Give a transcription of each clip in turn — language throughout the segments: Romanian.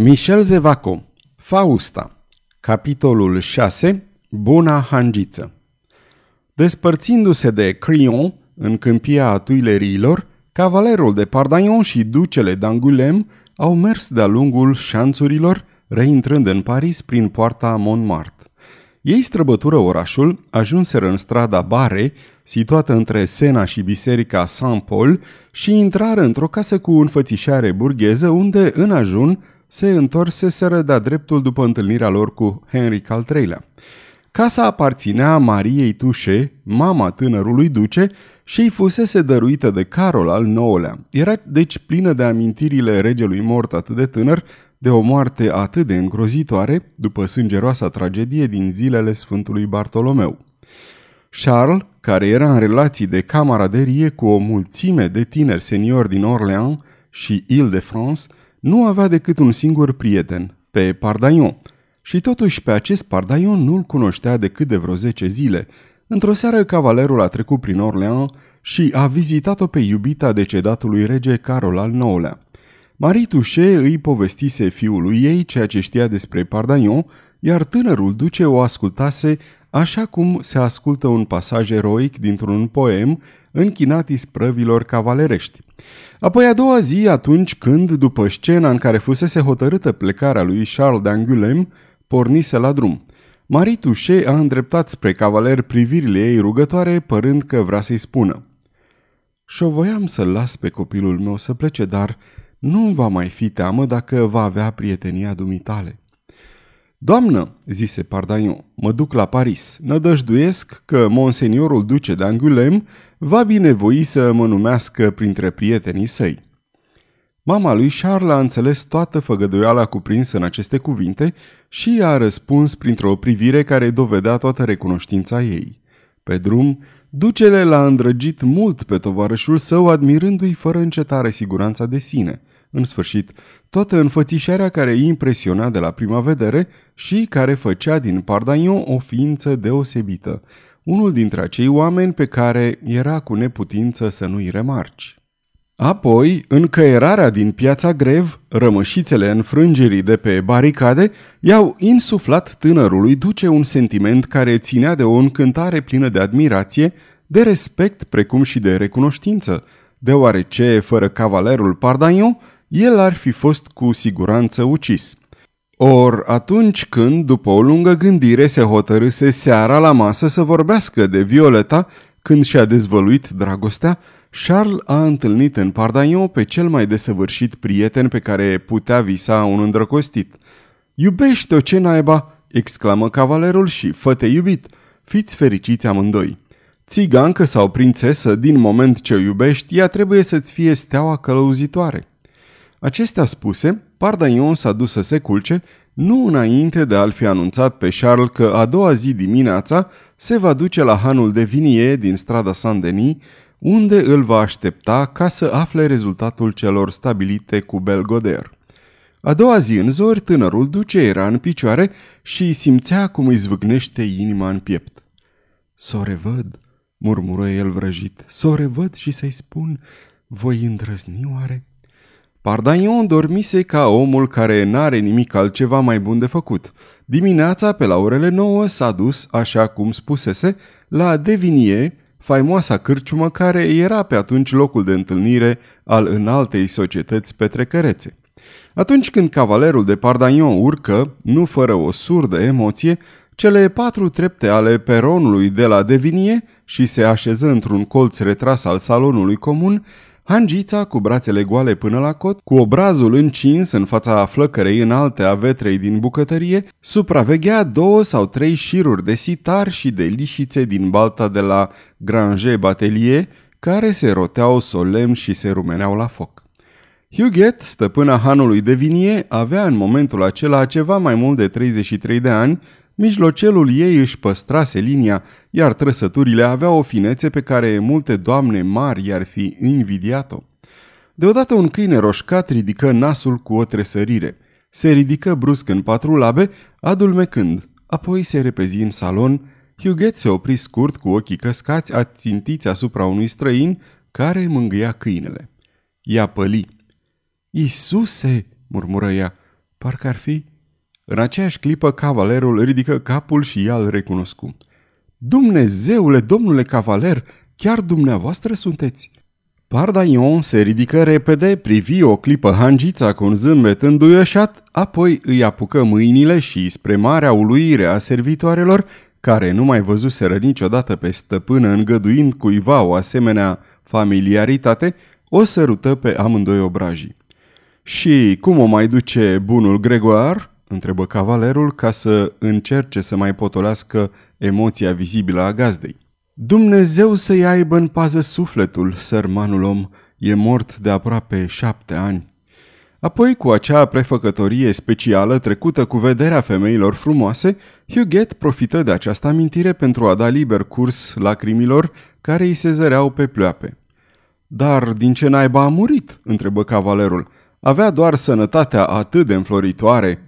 Michel Zevaco Fausta Capitolul 6 Buna hangiță Despărțindu-se de Crion, în câmpia Tuileriilor, cavalerul de Pardaion și ducele d'Angulem au mers de-a lungul șanțurilor, reintrând în Paris prin poarta Montmartre. Ei străbătură orașul, ajunseră în strada Bare, situată între Sena și biserica Saint-Paul, și intrară într-o casă cu înfățișare burgheză, unde, în ajun, se întorseseră de-a dreptul după întâlnirea lor cu Henric al III-lea. Casa aparținea Mariei Tușe, mama tânărului duce, și îi fusese dăruită de Carol al IX-lea. Era deci plină de amintirile regelui mort atât de tânăr, de o moarte atât de îngrozitoare, după sângeroasa tragedie din zilele Sfântului Bartolomeu. Charles, care era în relații de camaraderie cu o mulțime de tineri seniori din Orléans și Ile-de-France, nu avea decât un singur prieten, pe Pardaion, și totuși pe acest Pardaion nu-l cunoștea decât de vreo 10 zile. Într-o seară cavalerul a trecut prin Orleans și a vizitat-o pe iubita decedatului rege Carol al IX-lea. Marie Touché îi povestise fiului ei ceea ce știa despre Pardaion, iar tânărul duce o ascultase așa cum se ascultă un pasaj eroic dintr-un poem închinat isprăvilor cavalerești. Apoi a doua zi, atunci când, după scena în care fusese hotărâtă plecarea lui Charles d'Angulem, pornise la drum. Marie Touché a îndreptat spre cavaler privirile ei rugătoare, părând că vrea să-i spună. Și-o voiam să-l las pe copilul meu să plece, dar nu va mai fi teamă dacă va avea prietenia dumitale. Doamnă, zise Pardaion, mă duc la Paris. Nădăjduiesc că monseniorul duce de Angulem va binevoi să mă numească printre prietenii săi. Mama lui Charles a înțeles toată făgăduiala cuprinsă în aceste cuvinte și a răspuns printr-o privire care dovedea toată recunoștința ei. Pe drum, ducele l-a îndrăgit mult pe tovarășul său, admirându-i fără încetare siguranța de sine. În sfârșit, toată înfățișarea care îi impresiona de la prima vedere și care făcea din Pardaion o ființă deosebită, unul dintre acei oameni pe care era cu neputință să nu-i remarci. Apoi, încăierarea din piața grev, rămășițele înfrângerii de pe baricade, i-au insuflat tânărului duce un sentiment care ținea de o încântare plină de admirație, de respect precum și de recunoștință, deoarece, fără cavalerul Pardaion, el ar fi fost cu siguranță ucis. Or, atunci când, după o lungă gândire, se hotărâse seara la masă să vorbească de Violeta, când și-a dezvăluit dragostea, Charles a întâlnit în Pardaion pe cel mai desăvârșit prieten pe care putea visa un îndrăcostit. Iubește-o, ce naiba!" exclamă cavalerul și, fă iubit, fiți fericiți amândoi. Țigancă sau prințesă, din moment ce o iubești, ea trebuie să-ți fie steaua călăuzitoare. Acestea spuse, Pardaion s-a dus să se culce, nu înainte de a-l fi anunțat pe Charles că a doua zi dimineața se va duce la hanul de vinie din strada Saint-Denis, unde îl va aștepta ca să afle rezultatul celor stabilite cu Belgoder. A doua zi în zori, tânărul duce era în picioare și simțea cum îi zvâgnește inima în piept. S o revăd, murmură el vrăjit, s o revăd și să-i spun, voi îndrăzni oare? Pardaion dormise ca omul care n-are nimic altceva mai bun de făcut. Dimineața, pe la orele nouă, s-a dus, așa cum spusese, la Devinie, faimoasa cârciumă care era pe atunci locul de întâlnire al înaltei societăți petrecărețe. Atunci când cavalerul de Pardagnon urcă, nu fără o surdă emoție, cele patru trepte ale peronului de la Devinie și se așeză într-un colț retras al salonului comun, Hangița, cu brațele goale până la cot, cu obrazul încins în fața flăcărei înalte a vetrei din bucătărie, supraveghea două sau trei șiruri de sitar și de lișițe din balta de la Granger Batelier, care se roteau solemn și se rumeneau la foc. Huguet, stăpâna hanului de vinie, avea în momentul acela ceva mai mult de 33 de ani Mijlocelul ei își păstrase linia, iar trăsăturile aveau o finețe pe care multe doamne mari i-ar fi invidiat-o. Deodată un câine roșcat ridică nasul cu o tresărire. Se ridică brusc în patru labe, adulmecând. Apoi se repezi în salon. Huguet se opri scurt cu ochii căscați, ațintiți asupra unui străin care mângâia câinele. Ea păli. Isuse, murmură ea, Parcă ar fi... În aceeași clipă, cavalerul ridică capul și ea îl recunoscu. Dumnezeule, domnule cavaler, chiar dumneavoastră sunteți? Pardaion se ridică repede, privi o clipă hangița cu un zâmbet înduioșat, apoi îi apucă mâinile și, spre marea uluire a servitoarelor, care nu mai văzuseră niciodată pe stăpână îngăduind cuiva o asemenea familiaritate, o sărută pe amândoi obrajii. Și cum o mai duce bunul Gregoar?" Întrebă cavalerul ca să încerce să mai potolească emoția vizibilă a gazdei. Dumnezeu să-i aibă în pază sufletul, sărmanul om, e mort de aproape șapte ani. Apoi, cu acea prefăcătorie specială trecută cu vederea femeilor frumoase, Huguet profită de această amintire pentru a da liber curs lacrimilor care îi se zăreau pe plioape. Dar din ce naiba a murit?" întrebă cavalerul. Avea doar sănătatea atât de înfloritoare."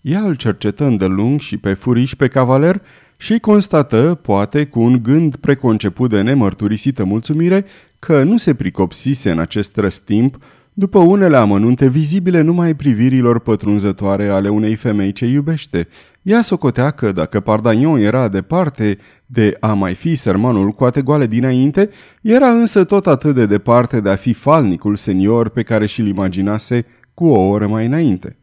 Ea îl cercetă îndelung și pe furiș pe cavaler și constată, poate cu un gând preconceput de nemărturisită mulțumire, că nu se pricopsise în acest răstimp după unele amănunte vizibile numai privirilor pătrunzătoare ale unei femei ce iubește. Ea socotea că dacă Pardagnon era departe de a mai fi sărmanul coate goale dinainte, era însă tot atât de departe de a fi falnicul senior pe care și-l imaginase cu o oră mai înainte.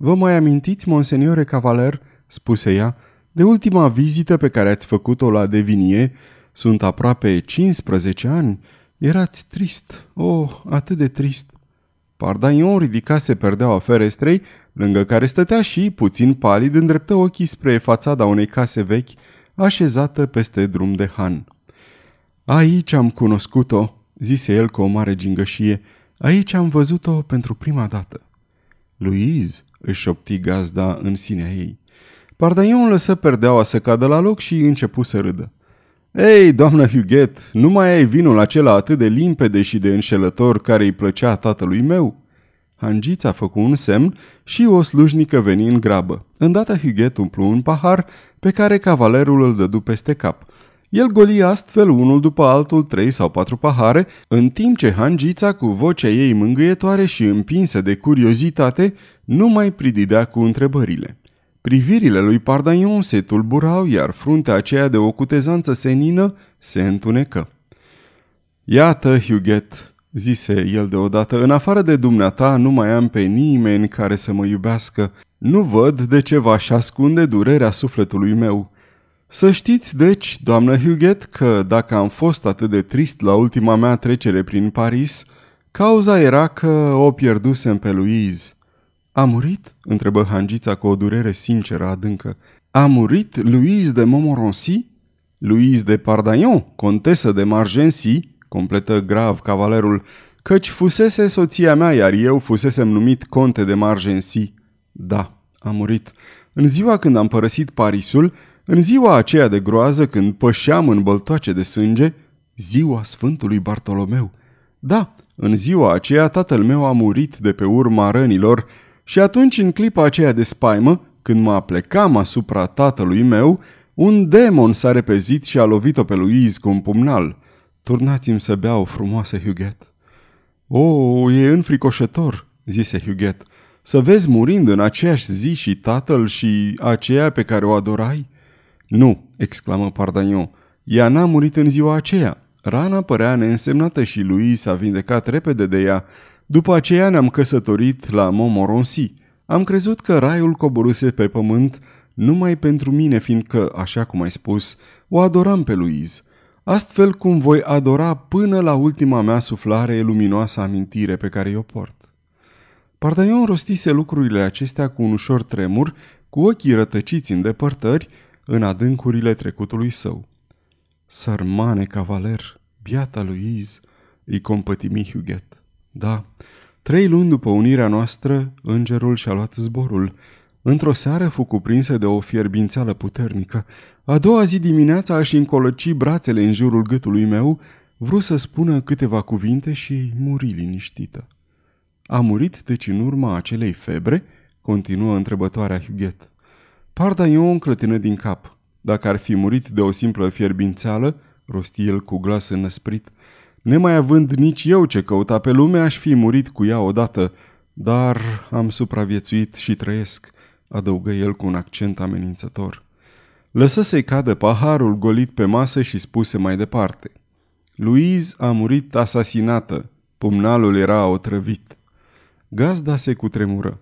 Vă mai amintiți, monseniore cavaler?" spuse ea, de ultima vizită pe care ați făcut-o la Devinie. Sunt aproape 15 ani. Erați trist, oh, atât de trist." Pardaion ridicase perdeaua ferestrei, lângă care stătea și, puțin palid, îndreptă ochii spre fațada unei case vechi, așezată peste drum de Han. Aici am cunoscut-o," zise el cu o mare gingășie. Aici am văzut-o pentru prima dată." Louise, își șopti gazda în sinea ei. Pardaion lăsă perdeaua să cadă la loc și începu să râdă. Ei, doamnă Huguet, nu mai ai vinul acela atât de limpede și de înșelător care îi plăcea tatălui meu?" Hangița făcu un semn și o slujnică veni în grabă. Îndată Huguet umplu un pahar pe care cavalerul îl dădu peste cap. El goli astfel unul după altul trei sau patru pahare, în timp ce Hangița, cu vocea ei mângâietoare și împinsă de curiozitate, nu mai prididea cu întrebările. Privirile lui Pardaion se tulburau, iar fruntea aceea de o cutezanță senină se întunecă. Iată, Huguet, zise el deodată, în afară de dumneata nu mai am pe nimeni care să mă iubească. Nu văd de ce v-aș ascunde durerea sufletului meu. Să știți, deci, doamnă Huguet, că dacă am fost atât de trist la ultima mea trecere prin Paris, cauza era că o pierdusem pe Louise. A murit?" întrebă Hangița cu o durere sinceră adâncă. A murit Louise de Montmorency? Louise de Pardagnon, contesă de Margency, completă grav cavalerul, căci fusese soția mea, iar eu fusesem numit conte de Margency. Da, a murit. În ziua când am părăsit Parisul, în ziua aceea de groază când pășeam în băltoace de sânge, ziua Sfântului Bartolomeu. Da, în ziua aceea tatăl meu a murit de pe urma rănilor și atunci în clipa aceea de spaimă, când mă aplecam asupra tatălui meu, un demon s-a repezit și a lovit-o pe Louise cu un pumnal. Turnați-mi să beau, frumoasă Huguet. O, oh, e înfricoșător, zise Huguet, să vezi murind în aceeași zi și tatăl și aceea pe care o adorai? Nu, exclamă Pardagnon, ea n-a murit în ziua aceea. Rana părea neînsemnată și lui s-a vindecat repede de ea. După aceea ne-am căsătorit la Montmorency. Am crezut că raiul coboruse pe pământ, numai pentru mine, fiindcă, așa cum ai spus, o adoram pe Louise, astfel cum voi adora până la ultima mea suflare luminoasă amintire pe care o port. Pardaion rostise lucrurile acestea cu un ușor tremur, cu ochii rătăciți în depărtări, în adâncurile trecutului său. Sărmane cavaler, biata lui Iz, îi compătimi Huguet. Da, trei luni după unirea noastră, îngerul și-a luat zborul. Într-o seară fu cuprinsă de o fierbințeală puternică. A doua zi dimineața aș încolăci brațele în jurul gâtului meu, vrut să spună câteva cuvinte și muri liniștită. A murit deci în urma acelei febre? Continuă întrebătoarea Huguet. Pardaion clătină din cap. Dacă ar fi murit de o simplă fierbințeală, rosti el cu glas înăsprit, nemai având nici eu ce căuta pe lume, aș fi murit cu ea odată, dar am supraviețuit și trăiesc, adăugă el cu un accent amenințător. Lăsă să-i cadă paharul golit pe masă și spuse mai departe. Louise a murit asasinată, pumnalul era otrăvit. Gazda se cutremură.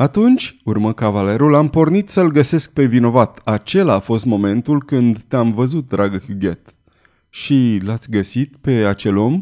Atunci, urmă cavalerul, am pornit să-l găsesc pe vinovat. Acela a fost momentul când te-am văzut, dragă Huguet. Și l-ați găsit pe acel om?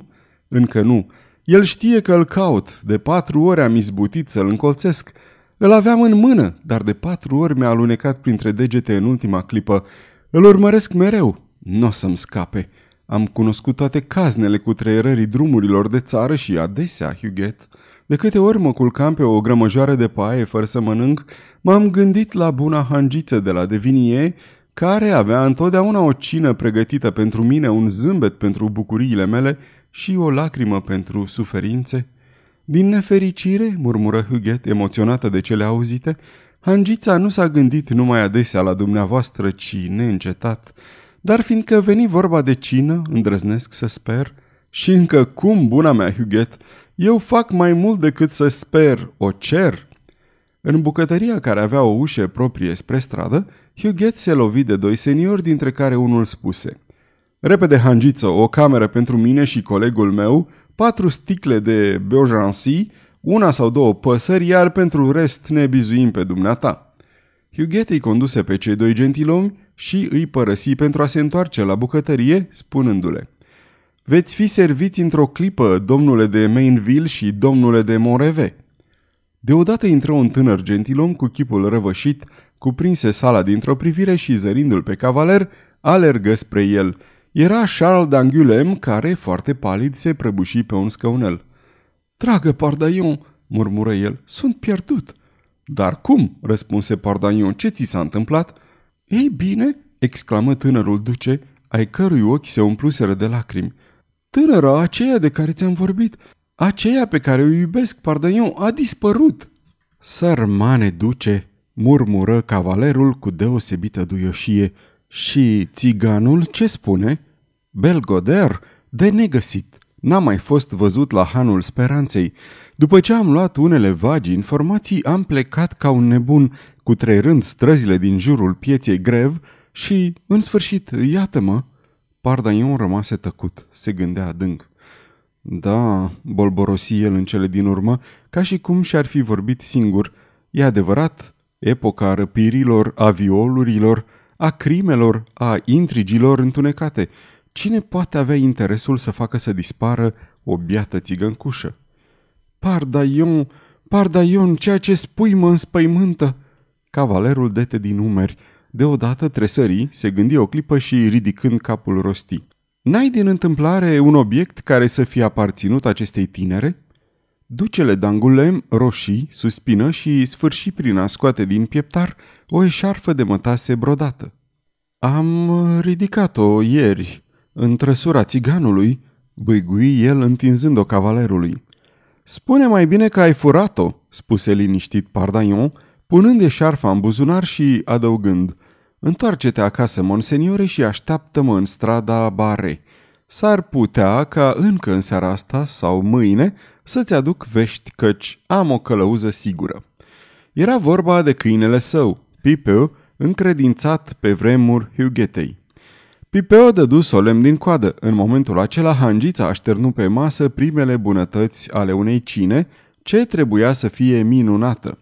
Încă nu. El știe că îl caut. De patru ori am izbutit să-l încolțesc. Îl aveam în mână, dar de patru ori mi-a alunecat printre degete în ultima clipă. Îl urmăresc mereu. Nu o să-mi scape. Am cunoscut toate caznele cu treierării drumurilor de țară și adesea, Huguet, de câte ori mă culcam pe o grămăjoară de paie fără să mănânc, m-am gândit la buna hangiță de la Devinie, care avea întotdeauna o cină pregătită pentru mine, un zâmbet pentru bucuriile mele și o lacrimă pentru suferințe. Din nefericire, murmură Huguet, emoționată de cele auzite, Hangița nu s-a gândit numai adesea la dumneavoastră, ci neîncetat. Dar fiindcă veni vorba de cină, îndrăznesc să sper, și încă cum, buna mea Huguet, eu fac mai mult decât să sper, o cer. În bucătăria care avea o ușă proprie spre stradă, Huguet se lovi de doi seniori, dintre care unul spuse Repede, hangiță, o cameră pentru mine și colegul meu, patru sticle de Beaugency, una sau două păsări, iar pentru rest ne bizuim pe dumneata. Huguet îi conduse pe cei doi gentilomi și îi părăsi pentru a se întoarce la bucătărie, spunându-le Veți fi serviți într-o clipă, domnule de Mainville și domnule de Moreve. Deodată intră un tânăr gentilom cu chipul răvășit, cuprinse sala dintr-o privire și zărindu-l pe cavaler, alergă spre el. Era Charles d'Angulem, care, foarte palid, se prăbuși pe un scăunel. Dragă Pardaion, murmură el, sunt pierdut. Dar cum? răspunse Pardaion, ce ți s-a întâmplat? Ei bine, exclamă tânărul duce, ai cărui ochi se umpluseră de lacrimi. Tânăra aceea de care ți-am vorbit, aceea pe care o iubesc, Pardaion, a dispărut. Sărmane duce, murmură cavalerul cu deosebită duioșie. Și țiganul ce spune? Belgoder, de negăsit. N-a mai fost văzut la Hanul Speranței. După ce am luat unele vagi informații, am plecat ca un nebun, cu rând străzile din jurul pieței grev și, în sfârșit, iată-mă, Pardaion rămase tăcut, se gândea adânc. Da, bolborosi el în cele din urmă, ca și cum și-ar fi vorbit singur. E adevărat, epoca răpirilor, a violurilor, a crimelor, a intrigilor întunecate. Cine poate avea interesul să facă să dispară o biată țigăncușă? Pardaion, pardaion, ceea ce spui mă înspăimântă. Cavalerul dete din umeri, Deodată tresării, se gândi o clipă și ridicând capul rosti. N-ai din întâmplare un obiect care să fie aparținut acestei tinere? Ducele d'Angulem roșii, suspină și sfârși prin a scoate din pieptar o eșarfă de mătase brodată. Am ridicat-o ieri, în trăsura țiganului, băigui el întinzând-o cavalerului. Spune mai bine că ai furat-o, spuse liniștit Pardaion, punând eșarfa în buzunar și adăugând Întoarce-te acasă, monseniore, și așteaptă-mă în strada Bare. S-ar putea ca încă în seara asta sau mâine să-ți aduc vești căci am o călăuză sigură. Era vorba de câinele său, Pipeu, încredințat pe vremuri Huguetei. Pipeo dădu solemn din coadă. În momentul acela, hangița așternu pe masă primele bunătăți ale unei cine, ce trebuia să fie minunată.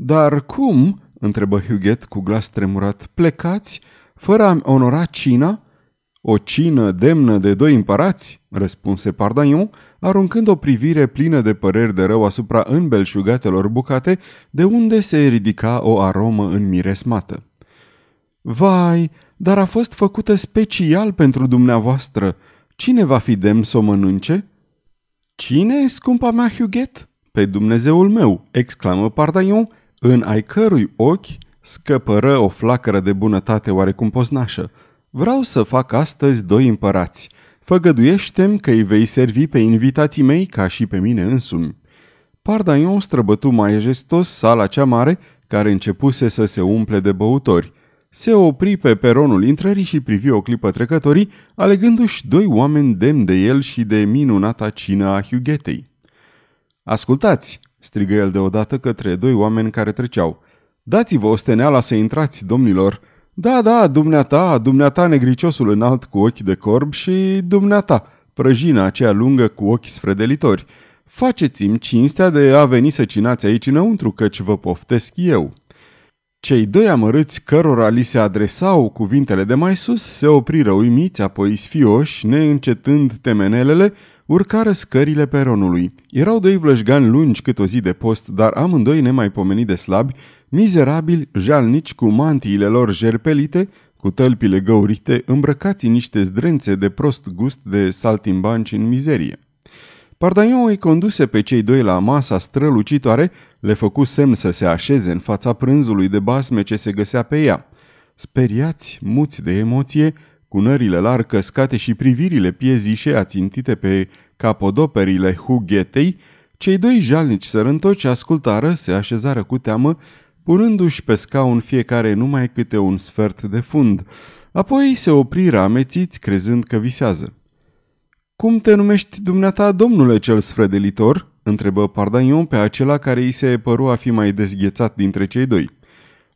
Dar cum?" întrebă Huguet cu glas tremurat. Plecați, fără a-mi onora cina?" O cină demnă de doi împărați?" răspunse Pardaion, aruncând o privire plină de păreri de rău asupra înbelșugatelor bucate, de unde se ridica o aromă înmiresmată. Vai, dar a fost făcută special pentru dumneavoastră. Cine va fi demn să o mănânce?" Cine, scumpa mea Huguet?" Pe Dumnezeul meu!" exclamă Pardaion, în ai cărui ochi scăpără o flacără de bunătate oarecum poznașă. Vreau să fac astăzi doi împărați. Făgăduiește-mi că îi vei servi pe invitații mei ca și pe mine însumi. Pardaion străbătu majestos sala cea mare, care începuse să se umple de băutori. Se opri pe peronul intrării și privi o clipă trecătorii, alegându-și doi oameni demni de el și de minunata cină a Hughetei. Ascultați!" Strigă el deodată către doi oameni care treceau. Dați-vă osteneala să intrați, domnilor!" Da, da, dumneata, dumneata negriciosul înalt cu ochi de corb și dumneata, prăjina aceea lungă cu ochi sfredelitori. Faceți-mi cinstea de a veni să cinați aici înăuntru, căci vă poftesc eu." Cei doi amărâți cărora li se adresau cuvintele de mai sus se opriră uimiți, apoi sfioși, neîncetând temenelele, urcară scările peronului. Erau doi vlășgani lungi cât o zi de post, dar amândoi nemaipomenit de slabi, mizerabili, jalnici cu mantiile lor jerpelite, cu tălpile găurite, îmbrăcați în niște zdrențe de prost gust de saltimbanci în mizerie. Pardaion îi conduse pe cei doi la masa strălucitoare, le făcu semn să se așeze în fața prânzului de basme ce se găsea pe ea. Speriați, muți de emoție, cu nările larg căscate și privirile piezișe ațintite pe capodoperile hughetei, cei doi jalnici sărântoci ascultară, se așezară cu teamă, punându-și pe scaun fiecare numai câte un sfert de fund. Apoi se opriră amețiți, crezând că visează. Cum te numești dumneata, domnule cel sfredelitor?" întrebă Pardaion pe acela care îi se păru a fi mai dezghețat dintre cei doi.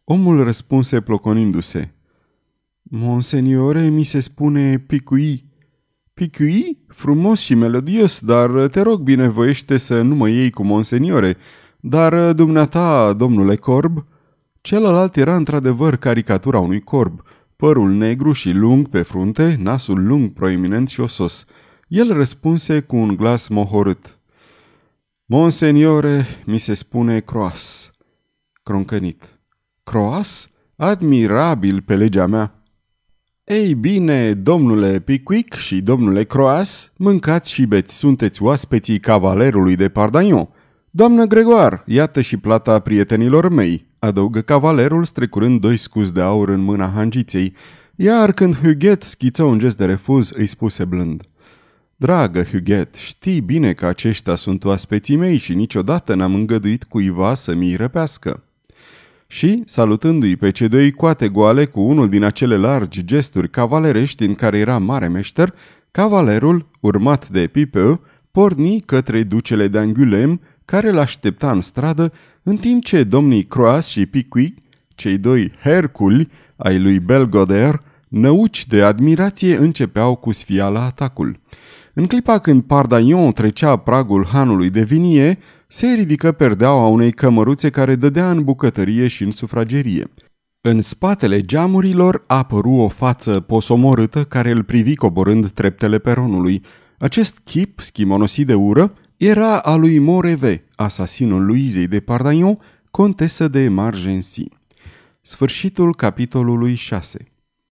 Omul răspunse ploconindu-se. Monseniore, mi se spune picui. Picui? Frumos și melodios, dar te rog binevoiește să nu mă iei cu monseniore. Dar dumneata, domnule corb? Celălalt era într-adevăr caricatura unui corb, părul negru și lung pe frunte, nasul lung, proeminent și osos. El răspunse cu un glas mohorât. Monseniore, mi se spune croas. Croncănit. Croas? Admirabil pe legea mea. Ei bine, domnule Pickwick și domnule Croas, mâncați și beți, sunteți oaspeții cavalerului de Pardagnon. Doamnă Gregoar, iată și plata prietenilor mei, adăugă cavalerul strecurând doi scuzi de aur în mâna hangiței, iar când Huguet schiță un gest de refuz, îi spuse blând. Dragă Huguet, știi bine că aceștia sunt oaspeții mei și niciodată n-am îngăduit cuiva să mi-i răpească și, salutându-i pe cei doi coate goale cu unul din acele largi gesturi cavalerești în care era mare meșter, cavalerul, urmat de Pipeu, porni către ducele de Angulem, care l-aștepta în stradă, în timp ce domnii Croas și Piquic, cei doi Herculi ai lui Belgoder, năuci de admirație începeau cu sfiala atacul. În clipa când Pardaion trecea pragul hanului de vinie, se ridică perdeaua unei cămăruțe care dădea în bucătărie și în sufragerie. În spatele geamurilor apăru o față posomorâtă care îl privi coborând treptele peronului. Acest chip, schimonosit de ură, era a lui Moreve, asasinul Luizei de Pardagnon, contesă de Margency. Sfârșitul capitolului 6